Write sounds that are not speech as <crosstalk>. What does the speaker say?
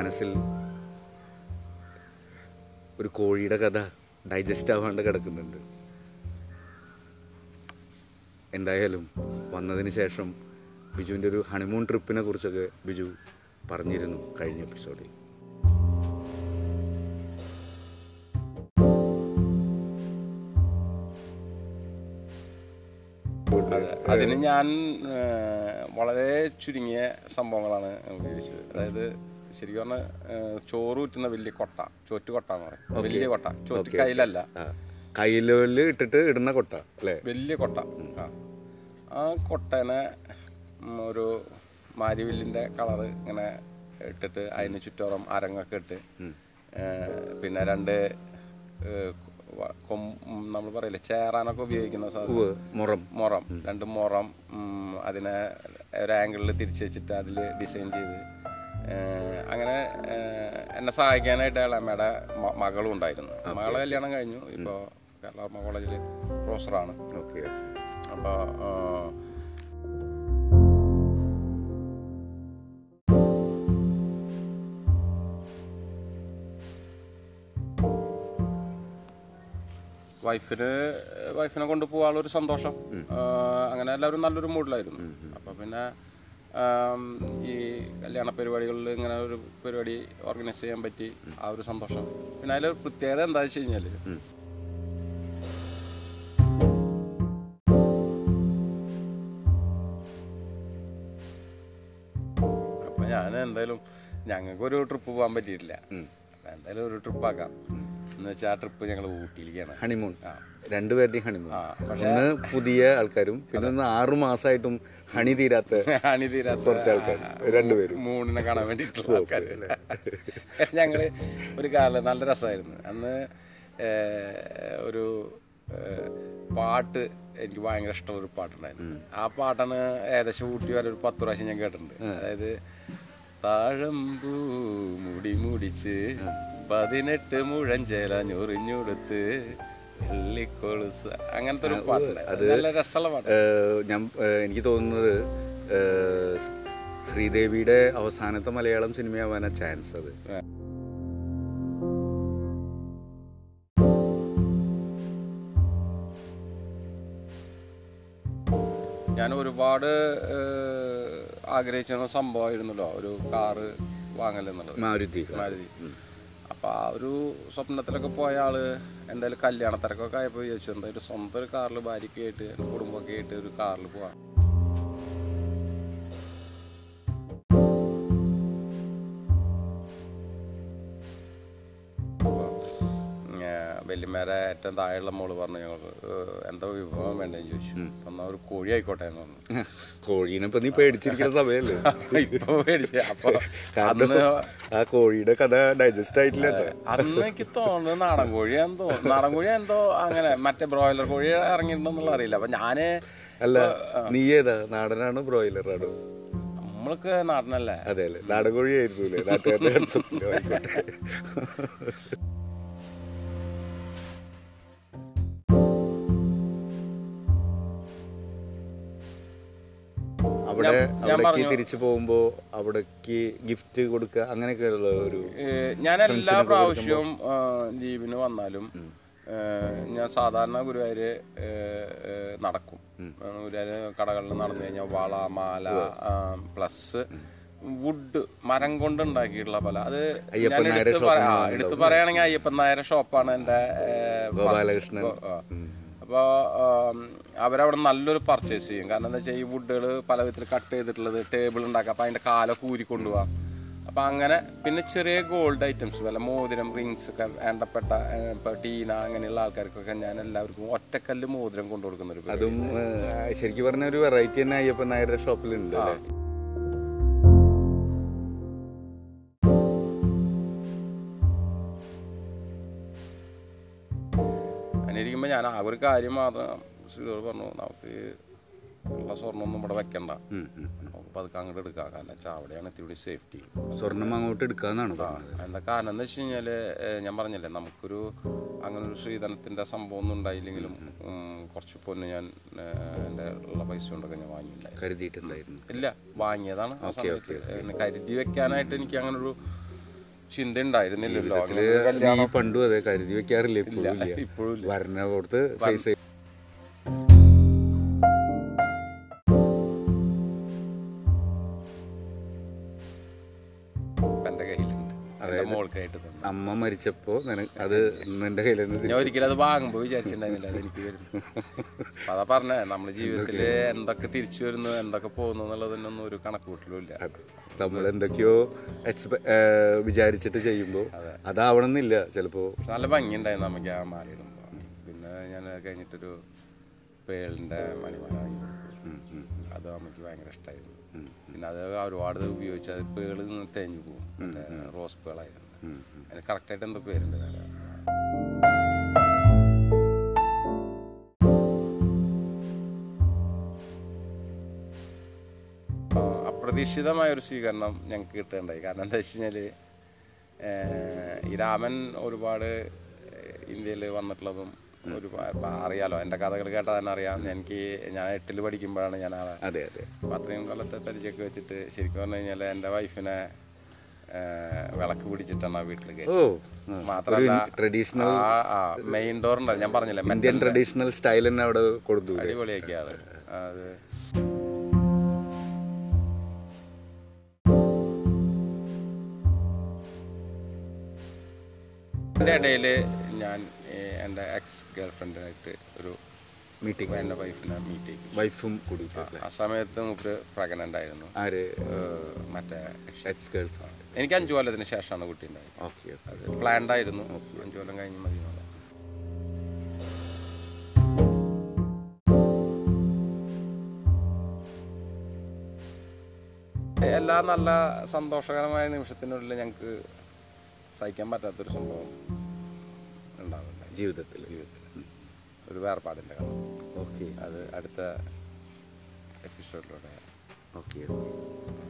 മനസ്സിൽ ഒരു കോഴിയുടെ കഥ ഡൈജസ്റ്റ് ആവാണ്ട് കിടക്കുന്നുണ്ട്. എന്തായാലും വന്നതിന് ശേഷം ബിജുവിന്റെ ഒരു ഹണിമൂൺ ട്രിപ്പിനെ കുറിച്ചൊക്കെ ബിജു പറഞ്ഞിരുന്നു കഴിഞ്ഞ എപ്പിസോഡിൽ അതിന് ഞാൻ വളരെ ചുരുങ്ങിയ സംഭവങ്ങളാണ് ഉപയോഗിച്ചത്. അതായത് ശരിക്കും പറഞ്ഞാൽ ചോറ് ഊറ്റുന്ന വലിയ കൊട്ട ചോറ്റ് കൊട്ട എന്ന് പറയും. വലിയ കൊട്ട ചോറ്റ് കയ്യിലല്ല. കയ്യിലോൽ ഇട്ടിട്ട് ഇടുന്ന കൊട്ട അല്ലേ? വലിയ കൊട്ട. ആ. കൊട്ടനെ ഒരു മാരിവില്ലിന്റെ കളറ് ഇങ്ങനെ ഇട്ടിട്ട് അതിന് ചുറ്റോറം അരങ്ങൊക്കെ ഇട്ട് പിന്നെ രണ്ട് നമ്മൾ പറയില്ലേ ചേറാനൊക്കെ ഉപയോഗിക്കുന്ന മുറം. മുറം. രണ്ട് മുറം അതിനെ ഒരു ആംഗിളിൽ തിരിച്ചു വെച്ചിട്ട് അതിൽ ഡിസൈൻ ചെയ്ത് അങ്ങനെ എന്നെ സഹായിക്കാനായിട്ട് അമ്മയുടെ മകളും ഉണ്ടായിരുന്നു. മകളെ കല്യാണം കഴിഞ്ഞു. ഇപ്പോൾ കേരള കോളേജിൽ പ്രൊഫസറാണ്. ഓക്കെ. അപ്പോൾ വൈഫിന് വൈഫിനെ കൊണ്ടുപോകാനുള്ള ഒരു സന്തോഷം. അങ്ങനെ എല്ലാവരും നല്ലൊരു മൂഡിലായിരുന്നു. അപ്പം പിന്നെ ഈ കല്യാണ പരിപാടികളിൽ ഇങ്ങനെ ഒരു പരിപാടി ഓർഗനൈസ് ചെയ്യാൻ പറ്റി ആ ഒരു സന്തോഷം. പിന്നെ അതിലൊരു പ്രത്യേകത എന്താ വെച്ച് കഴിഞ്ഞാൽ അപ്പൊ ഞാൻ എന്തായാലും ഞങ്ങൾക്കൊരു ട്രിപ്പ് പോകാൻ പറ്റിയിട്ടില്ല. എന്തായാലും ഒരു ട്രിപ്പ് ആക്കാം. എന്ന് വെച്ചാൽ ആ ട്രിപ്പ് ഞങ്ങൾ ഊട്ടിയിലേക്കാണ്. ഹണിമൂൺ ആ. രണ്ടുപേരുടെയും ഹണിമൂൺ ഒന്ന് പുതിയ ആൾക്കാരും പിന്നെ ഒന്ന് ആറു മാസമായിട്ടും ഹണി തീരാത്ത <laughs> ഹണി തീരാത്ത കുറച്ച് ആൾക്കാർ രണ്ടുപേരും. മൂണിനെ കാണാൻ വേണ്ടിയിട്ടുള്ള ആൾക്കാർ <laughs> ഞങ്ങൾ ഒരു കാലം നല്ല രസമായിരുന്നു. അന്ന് ഒരു പാട്ട് എനിക്ക് ഭയങ്കര ഇഷ്ടമുള്ള ഒരു പാട്ടുണ്ടായിരുന്നു. ആ പാട്ടാണ് ഏകദേശം ഊട്ടി വരെ ഒരു പത്ത് പ്രാവശ്യം ഞാൻ കേട്ടിട്ടുണ്ട്. അതായത് താഴമ്പൂ മുടി മുടിച്ച് പതിനെട്ട് മുഴഞ്ചേല ഞൊറിഞ്ഞുടുത്ത് വെള്ളിക്കൊളുസ് അങ്ങനത്തെ ഒരു അത് നല്ല രസമുള്ള പാട്ട്. ഞാൻ എനിക്ക് തോന്നുന്നത് ശ്രീദേവിയുടെ അവസാനത്തെ മലയാളം സിനിമയാവാനാ ചാൻസ് അത്. ഞാൻ ഒരുപാട് ആഗ്രഹിച്ചിരുന്ന സംഭവമായിരുന്നല്ലോ. ഒരു കാറ് വാങ്ങലെന്നുള്ളത്. മാരുതി മാരുതി. അപ്പൊ ആ ഒരു സ്വപ്നത്തിലൊക്കെ പോയ ആൾ എന്തായാലും കല്യാണത്തിരക്കൊക്കെ ആയപ്പോൾ ചോദിച്ചു എന്തായാലും സ്വന്തം ഒരു കാറിൽ ഭാര്യയ്ക്കായിട്ട് കുടുംബമൊക്കെ ആയിട്ട് ഒരു കാറിൽ പോവാം. വല്യമ്മേരെ ഏറ്റവും താഴെയുള്ള മോൾ പറഞ്ഞു ഞങ്ങൾ എന്താ വിഭവം വേണ്ടതെന്ന് ചോദിച്ചു. എന്നാ ഒരു കോഴി ആയിക്കോട്ടെ എന്ന് പറഞ്ഞു. കോഴീനെ ഇപ്പൊ നീ പേടിച്ചിരിക്കുന്ന സമയല്ലേ? <laughs> ഇപ്പൊ അപ്പൊ അന്ന് ആ കോഴിയുടെ കഥ ഡൈജസ്റ്റ് ആയിട്ടില്ല അന്ന് എനിക്ക് തോന്നുന്നത് നാടൻ കോഴിയാന്ന് തോന്നുന്നു. നാടൻ കോഴി എന്തോ അങ്ങനെ മറ്റേ ബ്രോയിലർ കോഴി ഇറങ്ങിയിട്ടുണ്ടെന്നുള്ള അറിയില്ല. അപ്പൊ ഞാൻ അല്ല നീ ഏതാ? നാടനാണോ ബ്രോയിലറാണ് നമ്മൾക്ക് നാടനല്ലേ? അതെ അല്ലേ. നാടൻ കോഴി ആയിരുന്നു അല്ലേ നാട്ടുകാരുടെ കൺസെപ്റ്റിലോ ആയിക്കോട്ടെ <laughs> അവിടെ അവിടേക്ക് തിരിച്ചു പോകുമ്പോ അവിടേക്ക് ഗിഫ്റ്റ് കൊടുക്കുക അങ്ങനെയൊക്കെയുള്ള ഒരു ഞാൻ എല്ലാ പ്രാവശ്യവും ലീവിന് വന്നാലും ഞാൻ സാധാരണ ഗുരുവായൂര് നടക്കും. ഗുരുവായൂര് കടകളിൽ നടന്നു കഴിഞ്ഞാൽ വള മാല പ്ലസ് വുഡ് മരം കൊണ്ട് ഉണ്ടാക്കിയിട്ടുള്ള പല. അത് ഞാൻ എടുത്ത് എടുത്ത് പറയുകയാണെങ്കിൽ അയ്യപ്പൻ നായരെ ഷോപ്പാണ് എന്റെ ഗോപാലകൃഷ്ണൻ. അപ്പോൾ അവരവിടെ നല്ലൊരു പർച്ചേസ് ചെയ്യും. കാരണം എന്താ വെച്ചാൽ ഈ വുഡുകൾ പല വിധത്തിൽ കട്ട് ചെയ്തിട്ടുള്ളത് ടേബിൾ ഉണ്ടാക്കുക. അപ്പോൾ അതിന്റെ കാലൊക്കെ ഊരിക്കൊണ്ടു കൊണ്ടുപോകാം അപ്പം അങ്ങനെ പിന്നെ ചെറിയ ഗോൾഡ് ഐറ്റംസ് വല്ല മോതിരം റിങ്സ് ഒക്കെ വേണ്ടപ്പെട്ട ഇപ്പോൾ ടീന അങ്ങനെയുള്ള ആൾക്കാർക്കൊക്കെ ഞാൻ എല്ലാവർക്കും ഒറ്റക്കല്ല് മോതിരം കൊണ്ടു കൊടുക്കുന്ന ഒരു. അതും ശരിക്കും പറഞ്ഞ ഒരു വെറൈറ്റി തന്നെ അയ്യപ്പൻ നായരുടെ ഷോപ്പിലുണ്ട് ഇരിക്കുമ്പോൾ ഞാൻ ആ ഒരു കാര്യം മാത്രം ശ്രീധർ പറഞ്ഞു നമുക്ക് ഉള്ള സ്വർണമൊന്നും ഇവിടെ വെക്കണ്ട. നമുക്ക് പതുക്കെ അങ്ങോട്ട് എടുക്കാം. കാരണം വെച്ചാൽ അവിടെയാണ് ഇത്തിരി സേഫ്റ്റി സ്വർണം അങ്ങോട്ട് എടുക്കാന്നാണ് എന്താ കാരണം എന്ന് വെച്ച് കഴിഞ്ഞാൽ ഞാൻ പറഞ്ഞില്ലേ നമുക്കൊരു അങ്ങനെ ഒരു ശ്രീധനത്തിന്റെ സംഭവം ഒന്നും ഉണ്ടായില്ലെങ്കിലും കുറച്ച് പൊന്ന് ഞാൻ എന്റെ എന്റെ ഉള്ള പൈസ കൊണ്ടൊക്കെ ഞാൻ വാങ്ങിയിട്ടുണ്ടായിരുന്നു. കരുതിയിട്ടുണ്ടായിരുന്നു. ഇല്ല വാങ്ങിയതാണ് കരുതി വെക്കാനായിട്ട് എനിക്ക് അങ്ങനെ ഒരു ചിന്ത ഉണ്ടായിരുന്നില്ലല്ലോ കല്യാണം. പണ്ടും അതെ കരുതി വെക്കാറില്ല ഇപ്പോഴും ഇപ്പോഴും വരണ പുറത്ത് ഫേസ് എന്റെ എന്റെ മോൾക്കായിട്ട് അമ്മ മരിച്ചപ്പോ നിനക്ക് അത് നിന്റെ കയ്യിൽ ഞാൻ ഒരിക്കലും അത് വാങ്ങുമ്പോൾ വിചാരിച്ചിട്ടുണ്ടായിരുന്നില്ല അത് എനിക്ക് വരുന്നു. അപ്പൊ അതാ പറഞ്ഞേ നമ്മുടെ ജീവിതത്തിൽ എന്തൊക്കെ തിരിച്ചു വരുന്നു എന്തൊക്കെ പോകുന്നു എന്നുള്ളതിനൊന്നും ഒരു കണക്കൂട്ടലുമില്ല. ഇല്ല നമ്മൾ എന്തൊക്കെയോ വിചാരിച്ചിട്ട് ചെയ്യുമ്പോൾ അതാവണമെന്നില്ല ചിലപ്പോ. നല്ല ഭംഗിയുണ്ടായിരുന്നു നമുക്ക് ആ മാല ഇടുമ്പോൾ പിന്നെ ഞാൻ കഴിഞ്ഞിട്ടൊരു പേളിന്റെ മണിമാല വാങ്ങി. അത് അമ്മയ്ക്ക് ഭയങ്കര ഇഷ്ടമായിരുന്നു പിന്നെ അത് ഒരുപാട് ഉപയോഗിച്ച് അത് പേൾ നിന്ന് തേഞ്ഞു പോകും. റോസ് പേളായിരുന്നു. അതിന് കറക്റ്റായിട്ട് എന്തോ പേരുണ്ട് അപ്രതീക്ഷിതമായ ഒരു സ്വീകരണം ഞങ്ങൾക്ക് കിട്ടുകയുണ്ടായി. കാരണം എന്താ വെച്ച് കഴിഞ്ഞാൽ ഈ രാമൻ ഒരുപാട് ഇന്ത്യയിൽ വന്നിട്ടുള്ളതും ഇപ്പം അറിയാലോ. എന്റെ കഥകൾ കേട്ടാൽ തന്നെ അറിയാം. എനിക്ക് ഞാൻ എട്ടിൽ പഠിക്കുമ്പോഴാണ് ഞാൻ ആളെ. അതെ അതെ. അപ്പം അത്രയും കൊല്ലത്തെ പരിചയമൊക്കെ വെച്ചിട്ട് ശരിക്കും പറഞ്ഞു കഴിഞ്ഞാൽ എന്റെ വൈഫിനെ വിളക്ക് പിടിച്ചിട്ടാണ് ആ വീട്ടിൽ ഓ. മാത്രമല്ല ട്രഡീഷണൽ മെയിൻ ഡോർ ഉണ്ടാവും ഞാൻ പറഞ്ഞില്ല ഇന്ത്യൻ ട്രഡീഷണൽ സ്റ്റൈൽ തന്നെ അവിടെ കൊടുത്തു. അടിപൊളിയൊക്കെയാണ് അത് ഇടയിൽ ഞാൻ എന്റെ എക്സ് ഗേൾ ഫ്രണ്ടിനായിട്ട് ഒരു മീറ്റിംഗ് എന്റെ വൈഫിനെ മീറ്റിംഗ് വൈഫും കൂടി ആ സമയത്ത് മുപ്പര് പ്രഗ്നന്റ് ആയിരുന്നു. ആര്? മറ്റേ എക്സ് ഗേൾ എനിക്ക് അഞ്ചു കൊല്ലത്തിന് ശേഷമാണ് കുട്ടി ഉണ്ടായത് ഓക്കെ. അത് പ്ലാൻഡ് ആയിരുന്നു. അഞ്ചു കൊല്ലം കഴിഞ്ഞ് മതി. എല്ലാ നല്ല സന്തോഷകരമായ നിമിഷത്തിനുള്ളിൽ ഞങ്ങൾക്ക് സഹിക്കാൻ പറ്റാത്തൊരു സംഭവം. ജീവിതത്തിൽ. ജീവിതത്തിൽ ഒരു വേർപാടിന്റെ കഥ. ഓക്കെ. അത് അടുത്ത എപ്പിസോഡിലൂടെ. ഓക്കെ.